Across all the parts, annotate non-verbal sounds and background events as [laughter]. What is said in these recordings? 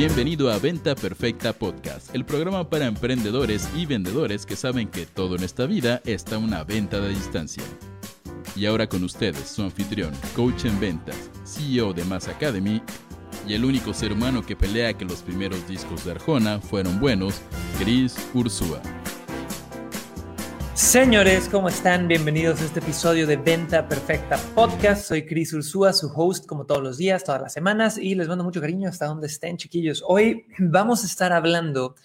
Bienvenido a Venta Perfecta Podcast, el programa para emprendedores y vendedores que saben que todo en esta vida está una venta de distancia. Y ahora con ustedes, su anfitrión, coach en ventas, CEO de Mass Academy y el único ser humano que pelea que los primeros discos de Arjona fueron buenos, Chris Ursúa. Señores, ¿cómo están? Bienvenidos a este episodio de Venta Perfecta Podcast. Soy Chris Ursúa, su host como todos los días, todas las semanas y les mando mucho cariño hasta donde estén, chiquillos. Hoy vamos a estar hablando,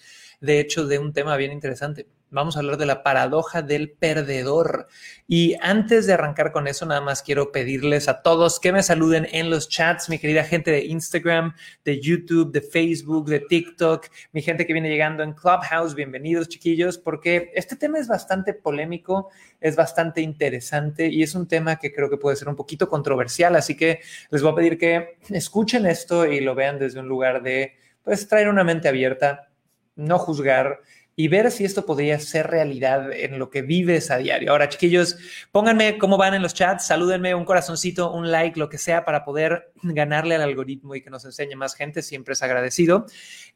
de hecho, de un tema bien interesante vamos a hablar de la paradoja del perdedor. Y antes de arrancar con eso, nada más quiero pedirles a todos que me saluden en los chats, mi querida gente de Instagram, de YouTube, de Facebook, de TikTok, mi gente que viene llegando en Clubhouse, bienvenidos chiquillos, porque este tema es bastante polémico, es bastante interesante y es un tema que creo que puede ser un poquito controversial, así que les voy a pedir que escuchen esto y lo vean desde un lugar de, pues, traer una mente abierta, no juzgar y ver si esto podría ser realidad en lo que vives a diario. Ahora, chiquillos, pónganme cómo van en los chats, salúdenme un corazoncito, un like, lo que sea, para poder ganarle al algoritmo y que nos enseñe más gente. Siempre es agradecido.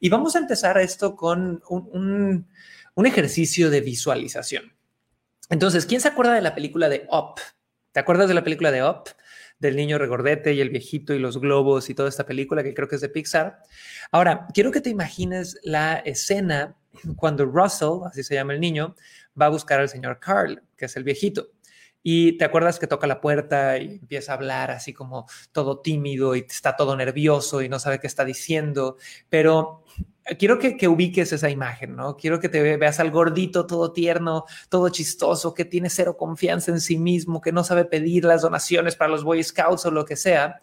Y vamos a empezar esto con un, un ejercicio de visualización. Entonces, ¿quién se acuerda de la película de Up? ¿Te acuerdas de la película de Up? del niño regordete y el viejito y los globos y toda esta película que creo que es de Pixar. Ahora, quiero que te imagines la escena cuando Russell, así se llama el niño, va a buscar al señor Carl, que es el viejito. Y te acuerdas que toca la puerta y empieza a hablar así como todo tímido y está todo nervioso y no sabe qué está diciendo, pero quiero que, que, ubiques esa imagen, ¿no? Quiero que te veas al gordito, todo tierno, todo chistoso, que tiene cero confianza en sí mismo, que no sabe pedir las donaciones para los Boy Scouts o lo que sea.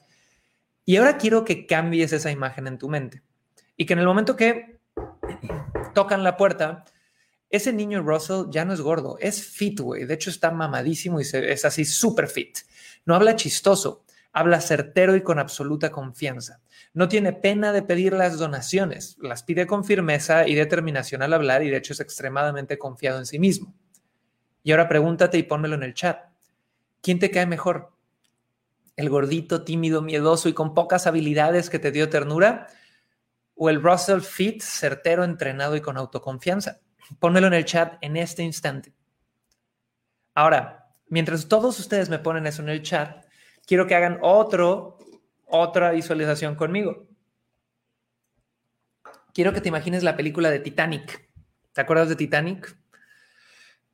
Y ahora quiero que cambies esa imagen en tu mente y que en el momento que tocan la puerta, ese niño Russell ya no es gordo, es fit, güey. De hecho, está mamadísimo y es así súper fit. No habla chistoso, habla certero y con absoluta confianza. No tiene pena de pedir las donaciones, las pide con firmeza y determinación al hablar y de hecho es extremadamente confiado en sí mismo. Y ahora pregúntate y pónmelo en el chat. ¿Quién te cae mejor? ¿El gordito, tímido, miedoso y con pocas habilidades que te dio ternura? O el Russell Fit certero, entrenado y con autoconfianza? Pónmelo en el chat en este instante. Ahora, mientras todos ustedes me ponen eso en el chat, quiero que hagan otro, otra visualización conmigo. Quiero que te imagines la película de Titanic. ¿Te acuerdas de Titanic?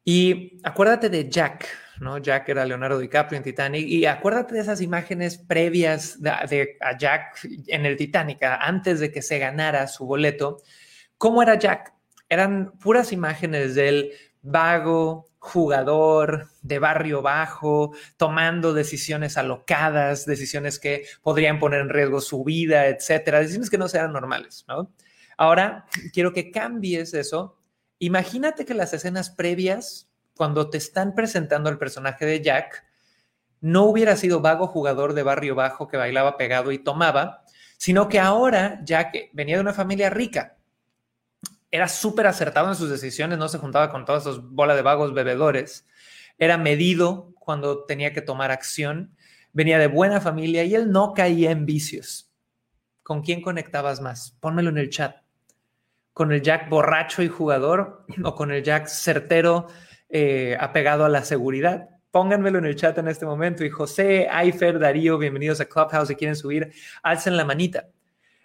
Y acuérdate de Jack, ¿no? Jack era Leonardo DiCaprio en Titanic. Y acuérdate de esas imágenes previas de, a Jack en el Titanic, antes de que se ganara su boleto. ¿Cómo era Jack? Eran puras imágenes del vago, jugador de barrio bajo, tomando decisiones alocadas, decisiones que podrían poner en riesgo su vida, etcétera, decisiones que no sean normales, ¿no? Ahora quiero que cambies eso. Imagínate que las escenas previas cuando te están presentando el personaje de Jack, no hubiera sido vago jugador de barrio bajo que bailaba pegado y tomaba, sino que ahora Jack venía de una familia rica. Era súper acertado en sus decisiones, no se juntaba con todas esas bolas de vagos bebedores. Era medido cuando tenía que tomar acción. Venía de buena familia y él no caía en vicios. ¿Con quién conectabas más? Pónmelo en el chat. ¿Con el Jack borracho y jugador o con el Jack certero eh, apegado a la seguridad. Pónganmelo en el chat en este momento. Y José, Aifer, Darío, bienvenidos a Clubhouse. Si quieren subir, alcen la manita.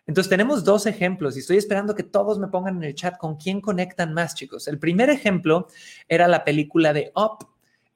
Entonces tenemos dos ejemplos y estoy esperando que todos me pongan en el chat con quién conectan más, chicos. El primer ejemplo era la película de Up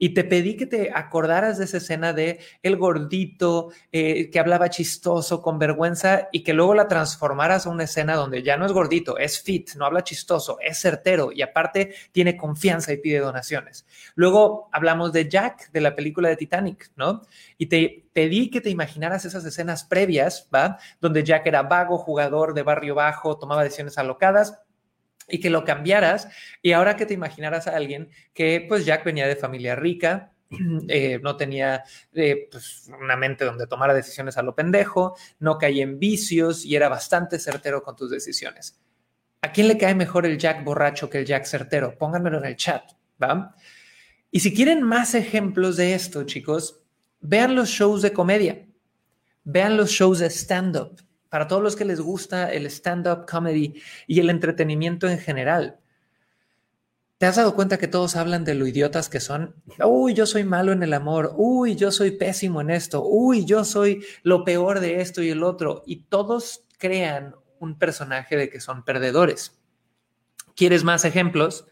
y te pedí que te acordaras de esa escena de el gordito eh, que hablaba chistoso, con vergüenza, y que luego la transformaras a una escena donde ya no es gordito, es fit, no habla chistoso, es certero y aparte tiene confianza y pide donaciones. Luego hablamos de Jack, de la película de Titanic, ¿no? Y te pedí que te imaginaras esas escenas previas, ¿va? Donde Jack era vago, jugador de barrio bajo, tomaba decisiones alocadas y que lo cambiaras y ahora que te imaginaras a alguien que pues Jack venía de familia rica, [clears throat] eh, no tenía eh, pues, una mente donde tomara decisiones a lo pendejo, no caía en vicios y era bastante certero con tus decisiones. ¿A quién le cae mejor el Jack borracho que el Jack certero? Pónganmelo en el chat, ¿va? Y si quieren más ejemplos de esto, chicos, vean los shows de comedia, vean los shows de stand-up, para todos los que les gusta el stand-up comedy y el entretenimiento en general. ¿Te has dado cuenta que todos hablan de lo idiotas que son? Uy, yo soy malo en el amor. Uy, yo soy pésimo en esto. Uy, yo soy lo peor de esto y el otro. Y todos crean un personaje de que son perdedores. ¿Quieres más ejemplos?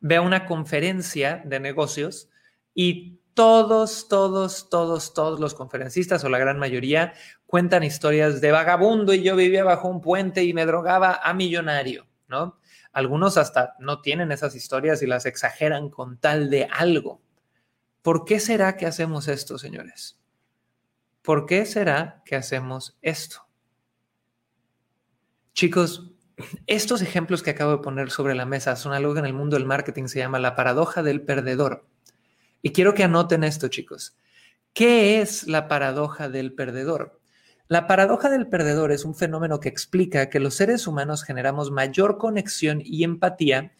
Ve a una conferencia de negocios y todos, todos, todos, todos los conferencistas o la gran mayoría cuentan historias de vagabundo y yo vivía bajo un puente y me drogaba a millonario, ¿no? Algunos hasta no tienen esas historias y las exageran con tal de algo. ¿Por qué será que hacemos esto, señores? ¿Por qué será que hacemos esto? Chicos, estos ejemplos que acabo de poner sobre la mesa son algo que en el mundo del marketing se llama la paradoja del perdedor. Y quiero que anoten esto, chicos. ¿Qué es la paradoja del perdedor? La paradoja del perdedor es un fenómeno que explica que los seres humanos generamos mayor conexión y empatía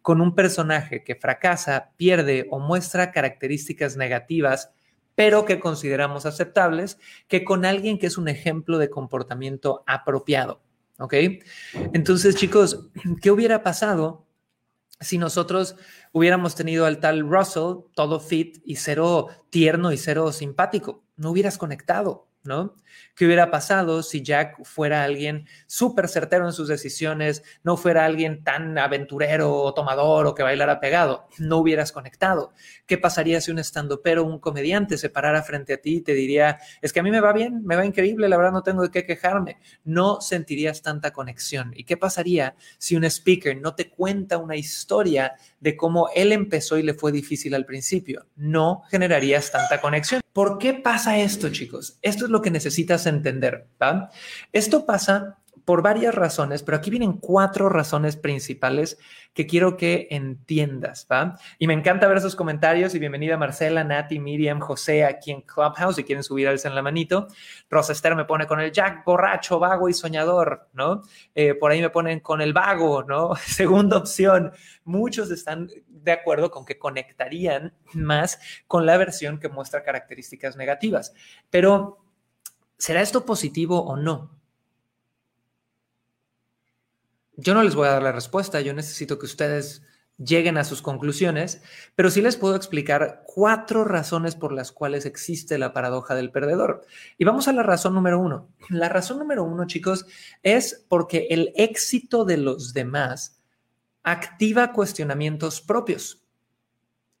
con un personaje que fracasa, pierde o muestra características negativas, pero que consideramos aceptables, que con alguien que es un ejemplo de comportamiento apropiado. ¿Ok? Entonces, chicos, [clears throat] ¿qué hubiera pasado si nosotros hubiéramos tenido al tal Russell todo fit y cero tierno y cero simpático, no hubieras conectado. ¿No? ¿Qué hubiera pasado si Jack fuera alguien súper certero en sus decisiones, no fuera alguien tan aventurero o tomador o que bailara pegado? No hubieras conectado. ¿Qué pasaría si un estandopero o un comediante se parara frente a ti y te diría, es que a mí me va bien, me va increíble, la verdad no tengo de qué quejarme? No sentirías tanta conexión. ¿Y qué pasaría si un speaker no te cuenta una historia de cómo él empezó y le fue difícil al principio? No generarías tanta conexión. ¿Por qué pasa esto, chicos? Esto es lo que necesitas entender. ¿va? Esto pasa por varias razones, pero aquí vienen cuatro razones principales que quiero que entiendas, ¿va? Y me encanta ver esos comentarios y bienvenida Marcela, Nati, Miriam, José aquí en Clubhouse si quieren subir en la manito. Rosa me pone con el Jack borracho, vago y soñador, ¿no? Eh, por ahí me ponen con el vago, ¿no? [laughs] Segunda opción. Muchos están de acuerdo con que conectarían más con la versión que muestra características negativas. Pero, ¿será esto positivo o no? Yo no les voy a dar la respuesta, yo necesito que ustedes lleguen a sus conclusiones, pero sí les puedo explicar cuatro razones por las cuales existe la paradoja del perdedor. Y vamos a la razón número uno. La razón número uno, chicos, es porque el éxito de los demás activa cuestionamientos propios.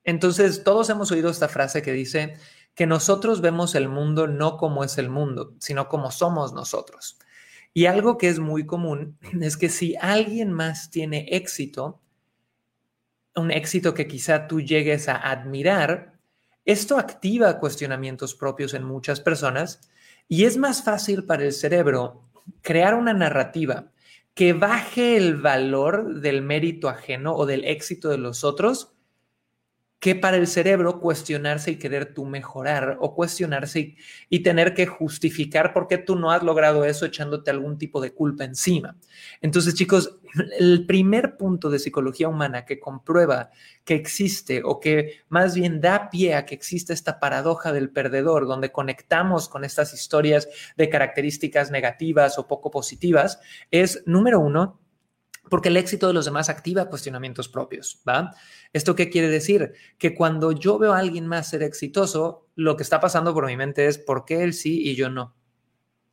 Entonces, todos hemos oído esta frase que dice que nosotros vemos el mundo no como es el mundo, sino como somos nosotros. Y algo que es muy común [clears throat] es que si alguien más tiene éxito, un éxito que quizá tú llegues a admirar, esto activa cuestionamientos propios en muchas personas y es más fácil para el cerebro crear una narrativa que baje el valor del mérito ajeno o del éxito de los otros que para el cerebro cuestionarse y querer tú mejorar o cuestionarse y, tener que justificar por qué tú no has logrado eso echándote algún tipo de culpa encima. Entonces, chicos, el primer punto de psicología humana que comprueba que existe o que más bien da pie a que existe esta paradoja del perdedor, donde conectamos con estas historias de características negativas o poco positivas, es, número uno, porque el éxito de los demás activa cuestionamientos propios, ¿va? ¿Esto qué quiere decir? Que cuando yo veo a alguien más ser exitoso, lo que está pasando por mi mente es ¿por qué él sí y yo no?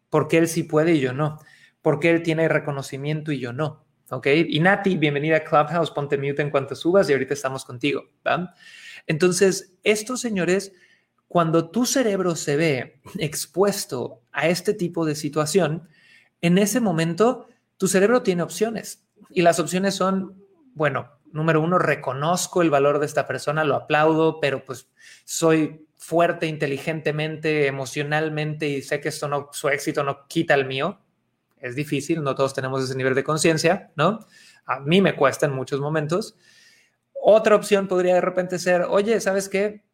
¿Por qué él sí puede y yo no? ¿Por qué él tiene reconocimiento y yo no? ¿Ok? Y Nati, bienvenida a Clubhouse, ponte mute en cuanto subas y ahorita estamos contigo, ¿va? Entonces, estos señores, cuando tu cerebro se ve expuesto a este tipo de situación, en ese momento tu cerebro tiene opciones y las opciones son, bueno, número uno, reconozco el valor de esta persona, lo aplaudo, pero pues soy fuerte inteligentemente, emocionalmente y sé que esto no, su éxito no quita el mío. Es difícil, no todos tenemos ese nivel de conciencia, ¿no? A mí me cuesta en muchos momentos. Otra opción podría de repente ser, oye, ¿sabes qué?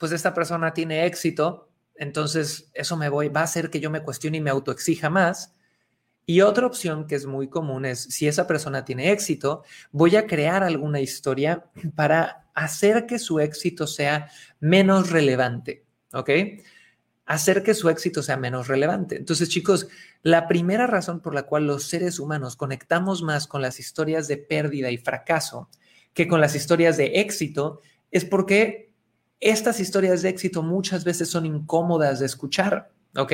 Pues esta persona tiene éxito, entonces eso me voy, va a hacer que yo me cuestione y me autoexija más. Y otra opción que es muy común es, si esa persona tiene éxito, voy a crear alguna historia para hacer que su éxito sea menos relevante, ¿ok? hacer que su éxito sea menos relevante. Entonces, chicos, la primera razón por la cual los seres humanos conectamos más con las historias de pérdida y fracaso que con las historias de éxito es porque estas historias de éxito muchas veces son incómodas de escuchar, ¿ok?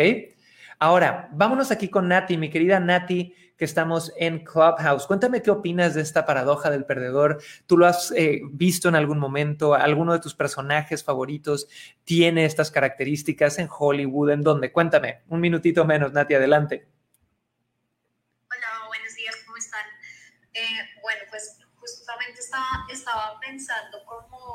Ahora, vámonos aquí con Nati, mi querida Nati, que estamos en Clubhouse. Cuéntame qué opinas de esta paradoja del perdedor. ¿Tú lo has eh, visto en algún momento? ¿Alguno de tus personajes favoritos tiene estas características en Hollywood? ¿En dónde? Cuéntame, un minutito menos, Nati, adelante. Hola, buenos días, ¿cómo están? Eh, bueno, pues justamente estaba, estaba pensando cómo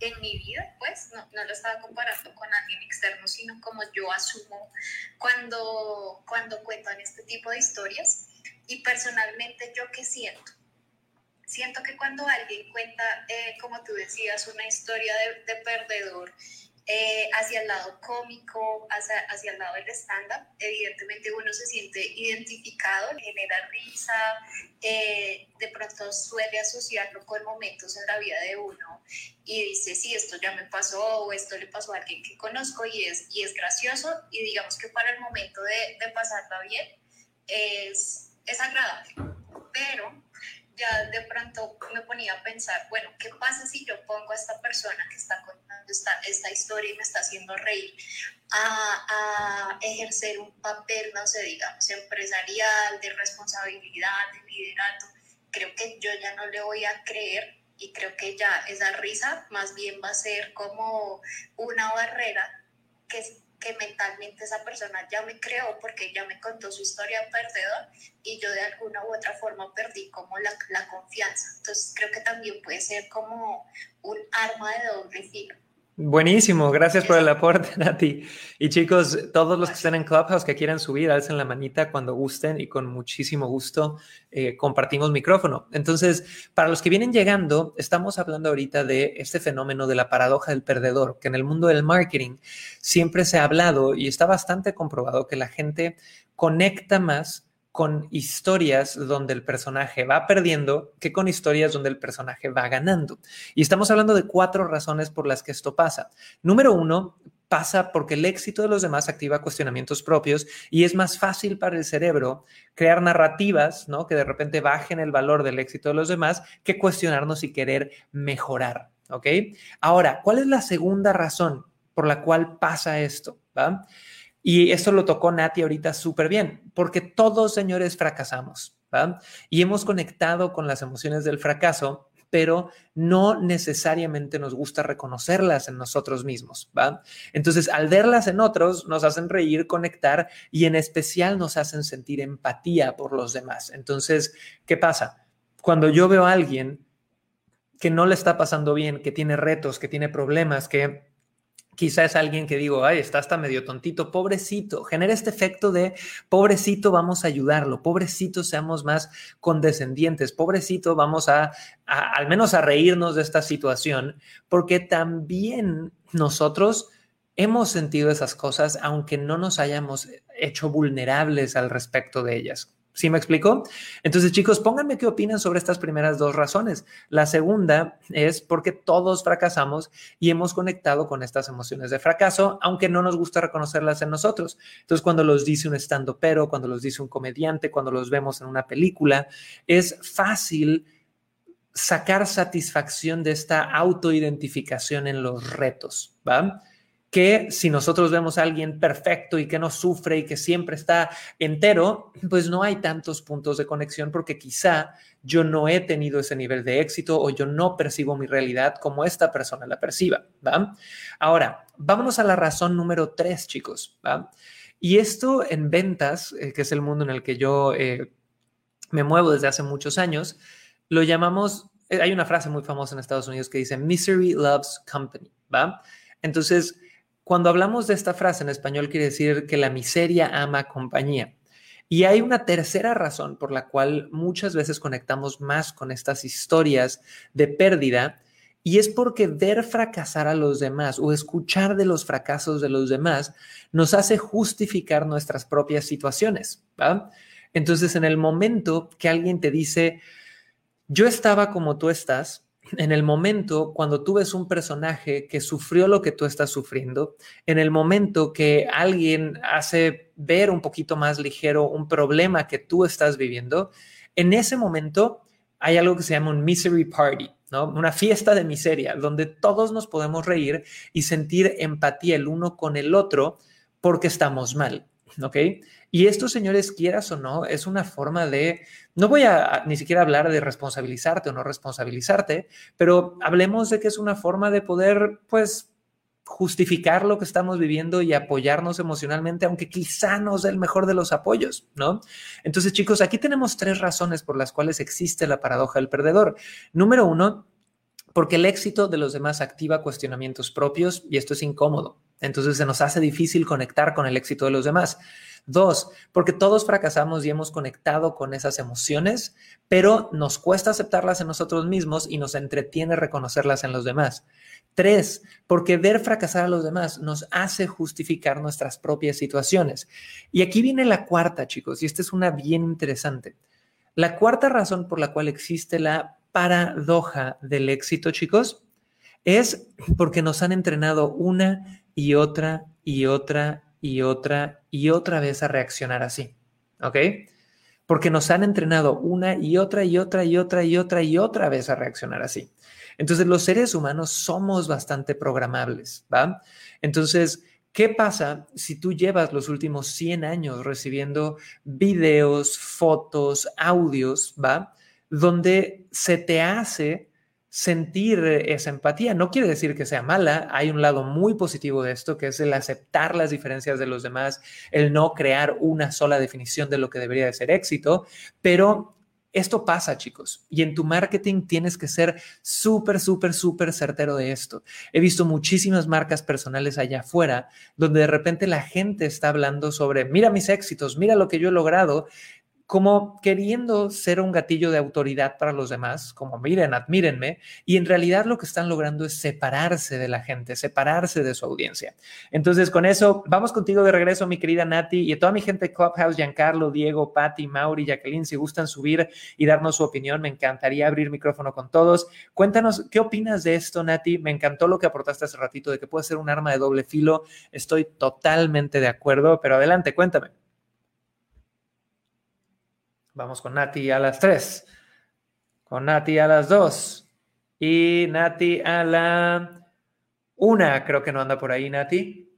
en mi vida, pues no, no, lo estaba comparando con alguien externo, sino como yo asumo cuando, cuando cuentan este tipo de historias. Y personalmente, ¿yo qué siento? Siento que cuando alguien cuenta, eh, como tú decías, una historia de, de perdedor eh, hacia el lado cómico, hacia, hacia el lado del stand-up, evidentemente uno se siente identificado, genera risa, eh, de pronto suele asociarlo con momentos en la vida de uno y dice, sí, esto ya me pasó o esto le pasó a alguien que conozco y es, y es gracioso y digamos que para el momento de, de pasarla bien es, es agradable, pero ya de pronto me ponía a pensar, bueno, ¿qué pasa si yo pongo a esta persona que está esta, esta historia y me está haciendo reír a, a, ejercer un papel, no sé, digamos, empresarial, de responsabilidad, de liderazgo? Creo que yo ya no le voy a creer y creo que ya esa risa más bien va a ser como una barrera que que mentalmente esa persona ya me creó porque ya me contó su historia perdedor y yo de alguna u otra forma perdí como la, la confianza. Entonces creo que también puede ser como un arma de doble filo. Buenísimo, gracias por el aporte, [laughs] Nati. Y chicos, todos los que estén en Clubhouse que quieran subir, alcen la manita cuando gusten y con muchísimo gusto eh, compartimos micrófono. Entonces, para los que vienen llegando, estamos hablando ahorita de este fenómeno de la paradoja del perdedor, que en el mundo del marketing siempre se ha hablado y está bastante comprobado que la gente conecta más con historias donde el personaje va perdiendo que con historias donde el personaje va ganando. Y estamos hablando de cuatro razones por las que esto pasa. Número uno, pasa porque el éxito de los demás activa cuestionamientos propios y es más fácil para el cerebro crear narrativas, ¿no? Que de repente bajen el valor del éxito de los demás que cuestionarnos y querer mejorar, ¿ok? Ahora, ¿cuál es la segunda razón por la cual pasa esto? Y eso lo tocó Nati ahorita súper bien, porque todos, señores, fracasamos. Y hemos conectado con las emociones del fracaso, pero no necesariamente nos gusta reconocerlas en nosotros mismos, ¿va? Entonces, al verlas en otros, nos hacen reír, conectar y en especial nos hacen sentir empatía por los demás. Entonces, ¿qué pasa? Cuando yo veo a alguien que no le está pasando bien, que tiene retos, que tiene problemas, que quizá es alguien que digo, ay, está hasta medio tontito, pobrecito, genera este efecto de pobrecito, vamos a ayudarlo, pobrecito, seamos más condescendientes, pobrecito, vamos a, al menos a reírnos de esta situación, porque también nosotros hemos sentido esas cosas, aunque no nos hayamos hecho vulnerables al respecto de ellas. ¿Sí me explico? Entonces, chicos, pónganme qué opinan sobre estas primeras dos razones. La segunda es porque todos fracasamos y hemos conectado con estas emociones de fracaso, aunque no nos gusta reconocerlas en nosotros. Entonces, cuando los dice un estando pero, cuando los dice un comediante, cuando los vemos en una película, es fácil sacar satisfacción de esta autoidentificación en los retos, ¿va? Que si nosotros vemos a alguien perfecto y que no sufre y que siempre está entero, pues no hay tantos puntos de conexión porque quizá yo no he tenido ese nivel de éxito o yo no percibo mi realidad como esta persona la perciba. ¿va? Ahora, vámonos a la razón número tres, chicos. ¿va? Y esto en ventas, eh, que es el mundo en el que yo eh, me muevo desde hace muchos años, lo llamamos, eh, hay una frase muy famosa en Estados Unidos que dice, misery loves company. ¿va? Entonces, cuando hablamos de esta frase en español quiere decir que la miseria ama compañía. Y hay una tercera razón por la cual muchas veces conectamos más con estas historias de pérdida y es porque ver fracasar a los demás o escuchar de los fracasos de los demás nos hace justificar nuestras propias situaciones. Entonces, en el momento que alguien te dice, yo estaba como tú estás, en el momento cuando tú ves un personaje que sufrió lo que tú estás sufriendo, en el momento que alguien hace ver un poquito más ligero un problema que tú estás viviendo, en ese momento hay algo que se llama un misery party, ¿no? Una fiesta de miseria, donde todos nos podemos reír y sentir empatía el uno con el otro porque estamos mal, ¿ok? Y esto, señores, quieras o no, es una forma de, no voy a ni siquiera hablar de responsabilizarte o no responsabilizarte, pero hablemos de que es una forma de poder, pues, justificar lo que estamos viviendo y apoyarnos emocionalmente, aunque quizá no sea el mejor de los apoyos, ¿no? Entonces, chicos, aquí tenemos tres razones por las cuales existe la paradoja del perdedor. Número uno, porque el éxito de los demás activa cuestionamientos propios y esto es incómodo. Entonces se nos hace difícil conectar con el éxito de los demás. Dos, porque todos fracasamos y hemos conectado con esas emociones, pero nos cuesta aceptarlas en nosotros mismos y nos entretiene reconocerlas en los demás. Tres, porque ver fracasar a los demás nos hace justificar nuestras propias situaciones. Y aquí viene la cuarta, chicos, y esta es una bien interesante. La cuarta razón por la cual existe la paradoja del éxito, chicos, es porque nos han entrenado una y otra y otra y otra y otra vez a reaccionar así. ¿Ok? Porque nos han entrenado una y otra y otra y otra y otra y otra vez a reaccionar así. Entonces, los seres humanos somos bastante programables, ¿va? Entonces, ¿qué pasa si tú llevas los últimos 100 años recibiendo videos, fotos, audios, ¿va? Donde se te hace sentir esa empatía. No quiere decir que sea mala, hay un lado muy positivo de esto, que es el aceptar las diferencias de los demás, el no crear una sola definición de lo que debería de ser éxito, pero esto pasa, chicos, y en tu marketing tienes que ser súper, súper, súper certero de esto. He visto muchísimas marcas personales allá afuera donde de repente la gente está hablando sobre, mira mis éxitos, mira lo que yo he logrado, como queriendo ser un gatillo de autoridad para los demás, como miren, admírenme, y en realidad lo que están logrando es separarse de la gente, separarse de su audiencia. Entonces, con eso, vamos contigo de regreso, mi querida Nati, y a toda mi gente de Clubhouse, Giancarlo, Diego, Patti, Mauri, Jacqueline, si gustan subir y darnos su opinión, me encantaría abrir micrófono con todos. Cuéntanos, ¿qué opinas de esto, Nati? Me encantó lo que aportaste hace ratito de que puede ser un arma de doble filo. Estoy totalmente de acuerdo, pero adelante, cuéntame. Vamos con Nati a las 3. Con Nati a las 2. Y Nati a la 1. Creo que no anda por ahí, Nati.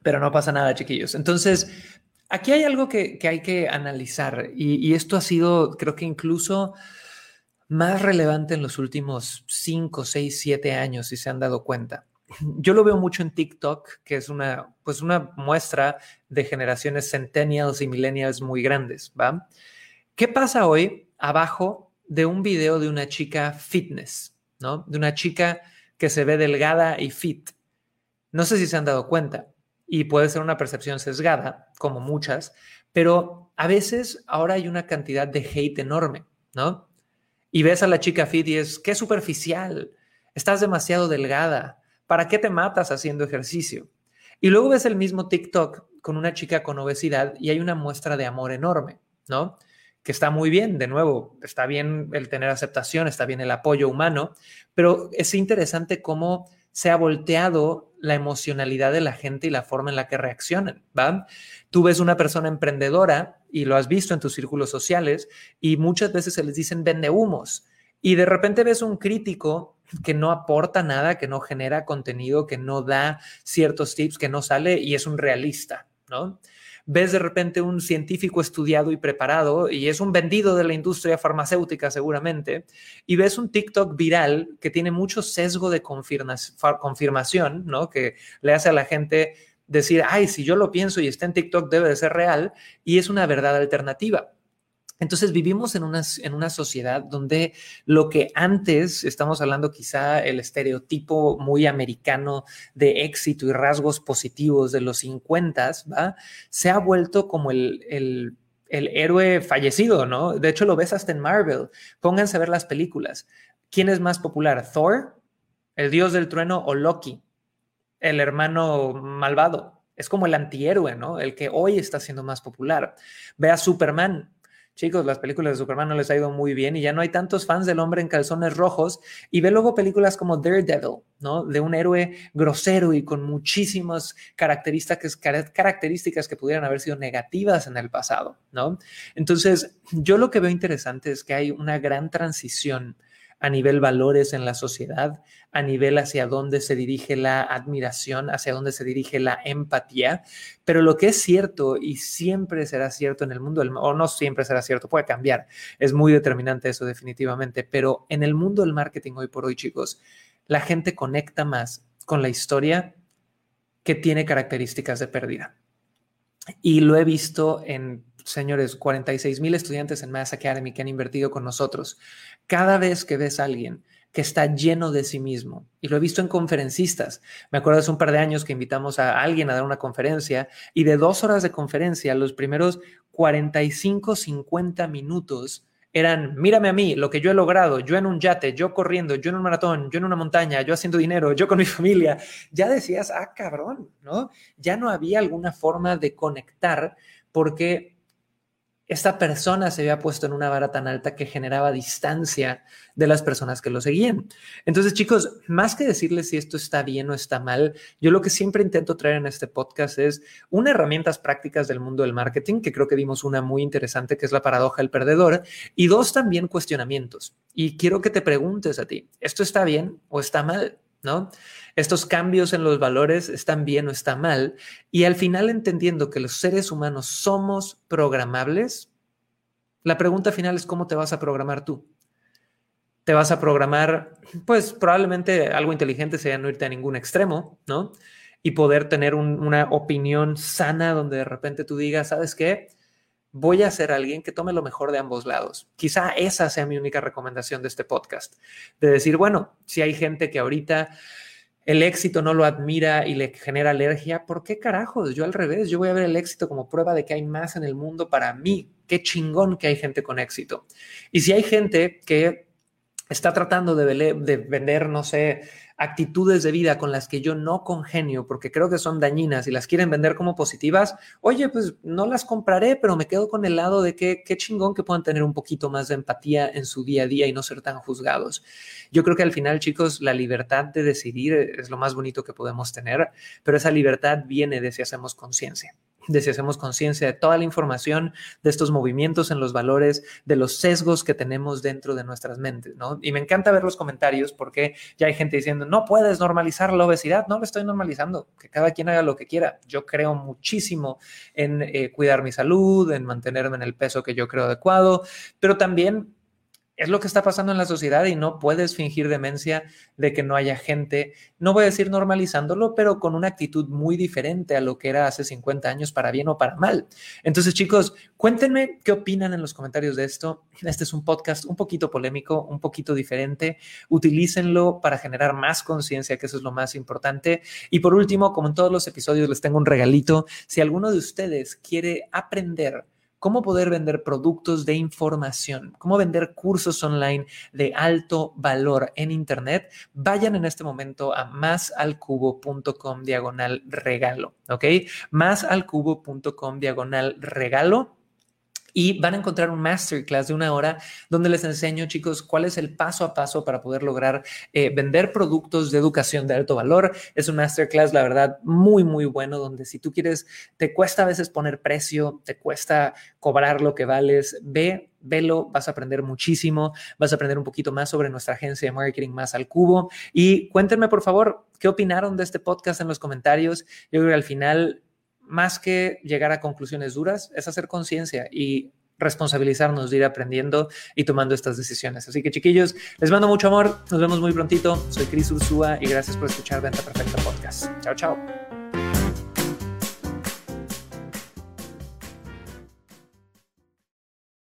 Pero no pasa nada, chiquillos. Entonces, aquí hay algo que, hay que analizar. Y, y, esto ha sido, creo que incluso más relevante en los últimos 5, 6, 7 años, si se han dado cuenta yo lo veo mucho en TikTok, que es una, pues una muestra de generaciones centennials y millennials muy grandes, ¿va? ¿Qué pasa hoy abajo de un video de una chica fitness, ¿no? De una chica que se ve delgada y fit. No sé si se han dado cuenta y puede ser una percepción sesgada, como muchas, pero a veces ahora hay una cantidad de hate enorme, ¿no? Y ves a la chica fit y es, qué superficial, estás demasiado delgada, ¿Para qué te matas haciendo ejercicio? Y luego ves el mismo TikTok con una chica con obesidad y hay una muestra de amor enorme, ¿no? Que está muy bien, de nuevo, está bien el tener aceptación, está bien el apoyo humano, pero es interesante cómo se ha volteado la emocionalidad de la gente y la forma en la que reaccionan, ¿va? Tú ves una persona emprendedora y lo has visto en tus círculos sociales y muchas veces se les dicen vende humos y de repente ves un crítico que no aporta nada, que no genera contenido, que no da ciertos tips, que no sale y es un realista, ¿no? Ves de repente un científico estudiado y preparado y es un vendido de la industria farmacéutica seguramente, y ves un TikTok viral que tiene mucho sesgo de confirmación, ¿no? Que le hace a la gente decir, ay, si yo lo pienso y está en TikTok debe de ser real, y es una verdad alternativa. Entonces vivimos en una, en una sociedad donde lo que antes, estamos hablando quizá el estereotipo muy americano de éxito y rasgos positivos de los 50, ¿va? Se ha vuelto como el, el, héroe fallecido, ¿no? De hecho lo ves hasta en Marvel. Pónganse a ver las películas. ¿Quién es más popular? ¿Thor, el dios del trueno o Loki, el hermano malvado? Es como el antihéroe, ¿no? El que hoy está siendo más popular. Ve a Superman chicos, las películas de Superman no les ha ido muy bien y ya no hay tantos fans del hombre en calzones rojos. Y ve luego películas como Daredevil, ¿no? De un héroe grosero y con muchísimas características, que pudieran haber sido negativas en el pasado, ¿no? Entonces, yo lo que veo interesante es que hay una gran transición a nivel valores en la sociedad, a nivel hacia dónde se dirige la admiración, hacia dónde se dirige la empatía. Pero lo que es cierto y siempre será cierto en el mundo, o no siempre será cierto, puede cambiar, es muy determinante eso definitivamente, pero en el mundo del marketing hoy por hoy, chicos, la gente conecta más con la historia que tiene características de pérdida. Y lo he visto en señores, 46 mil estudiantes en Mass Academy que han invertido con nosotros. Cada vez que ves a alguien que está lleno de sí mismo, y lo he visto en conferencistas, me acuerdo hace un par de años que invitamos a alguien a dar una conferencia y de dos horas de conferencia, los primeros 45, 50 minutos eran, mírame a mí, lo que yo he logrado, yo en un yate, yo corriendo, yo en un maratón, yo en una montaña, yo haciendo dinero, yo con mi familia, ya decías, ah, cabrón, ¿no? Ya no había alguna forma de conectar porque esta persona se había puesto en una vara tan alta que generaba distancia de las personas que lo seguían. Entonces, chicos, más que decirles si esto está bien o está mal, yo lo que siempre intento traer en este podcast es una herramientas prácticas del mundo del marketing, que creo que dimos una muy interesante, que es la paradoja del perdedor, y dos también cuestionamientos. Y quiero que te preguntes a ti, ¿esto está bien o está mal? ¿No? Estos cambios en los valores están bien o están mal. Y al final entendiendo que los seres humanos somos programables, la pregunta final es cómo te vas a programar tú. Te vas a programar, pues probablemente algo inteligente sea no irte a ningún extremo, ¿no? Y poder tener una opinión sana donde de repente tú digas, ¿sabes qué? Voy a ser alguien que tome lo mejor de ambos lados. Quizá esa sea mi única recomendación de este podcast. De decir, bueno, si hay gente que ahorita el éxito no lo admira y le genera alergia, ¿por qué carajos? Yo al revés, yo voy a ver el éxito como prueba de que hay más en el mundo para mí. Qué chingón que hay gente con éxito. Y si hay gente que está tratando de, de vender, no sé, actitudes de vida con las que yo no congenio porque creo que son dañinas y las quieren vender como positivas, oye, pues no las compraré, pero me quedo con el lado de que qué chingón que puedan tener un poquito más de empatía en su día a día y no ser tan juzgados. Yo creo que al final, chicos, la libertad de decidir es lo más bonito que podemos tener, pero esa libertad viene de si hacemos conciencia de si hacemos conciencia de toda la información, de estos movimientos en los valores, de los sesgos que tenemos dentro de nuestras mentes, ¿no? Y me encanta ver los comentarios porque ya hay gente diciendo, no puedes normalizar la obesidad, no lo estoy normalizando, que cada quien haga lo que quiera. Yo creo muchísimo en eh, cuidar mi salud, en mantenerme en el peso que yo creo adecuado, pero también es lo que está pasando en la sociedad y no puedes fingir demencia de que no haya gente, no voy a decir normalizándolo, pero con una actitud muy diferente a lo que era hace 50 años para bien o para mal. Entonces, chicos, cuéntenme qué opinan en los comentarios de esto. Este es un podcast un poquito polémico, un poquito diferente. Utilícenlo para generar más conciencia, que eso es lo más importante. Y por último, como en todos los episodios, les tengo un regalito. Si alguno de ustedes quiere aprender cómo poder vender productos de información, cómo vender cursos online de alto valor en Internet, vayan en este momento a másalcubo.com diagonal regalo, ¿ok? Másalcubo.com diagonal regalo y van a encontrar un masterclass de una hora donde les enseño, chicos, cuál es el paso a paso para poder lograr eh, vender productos de educación de alto valor. Es un masterclass, la verdad, muy, muy bueno, donde si tú quieres, te cuesta a veces poner precio, te cuesta cobrar lo que vales, ve, velo, vas a aprender muchísimo, vas a aprender un poquito más sobre nuestra agencia de marketing más al cubo. Y cuéntenme, por favor, qué opinaron de este podcast en los comentarios. Yo creo que al final más que llegar a conclusiones duras, es hacer conciencia y responsabilizarnos de ir aprendiendo y tomando estas decisiones. Así que chiquillos, les mando mucho amor, nos vemos muy prontito. Soy Cris Ursúa y gracias por escuchar Venta Perfecta Podcast. Chao, chao.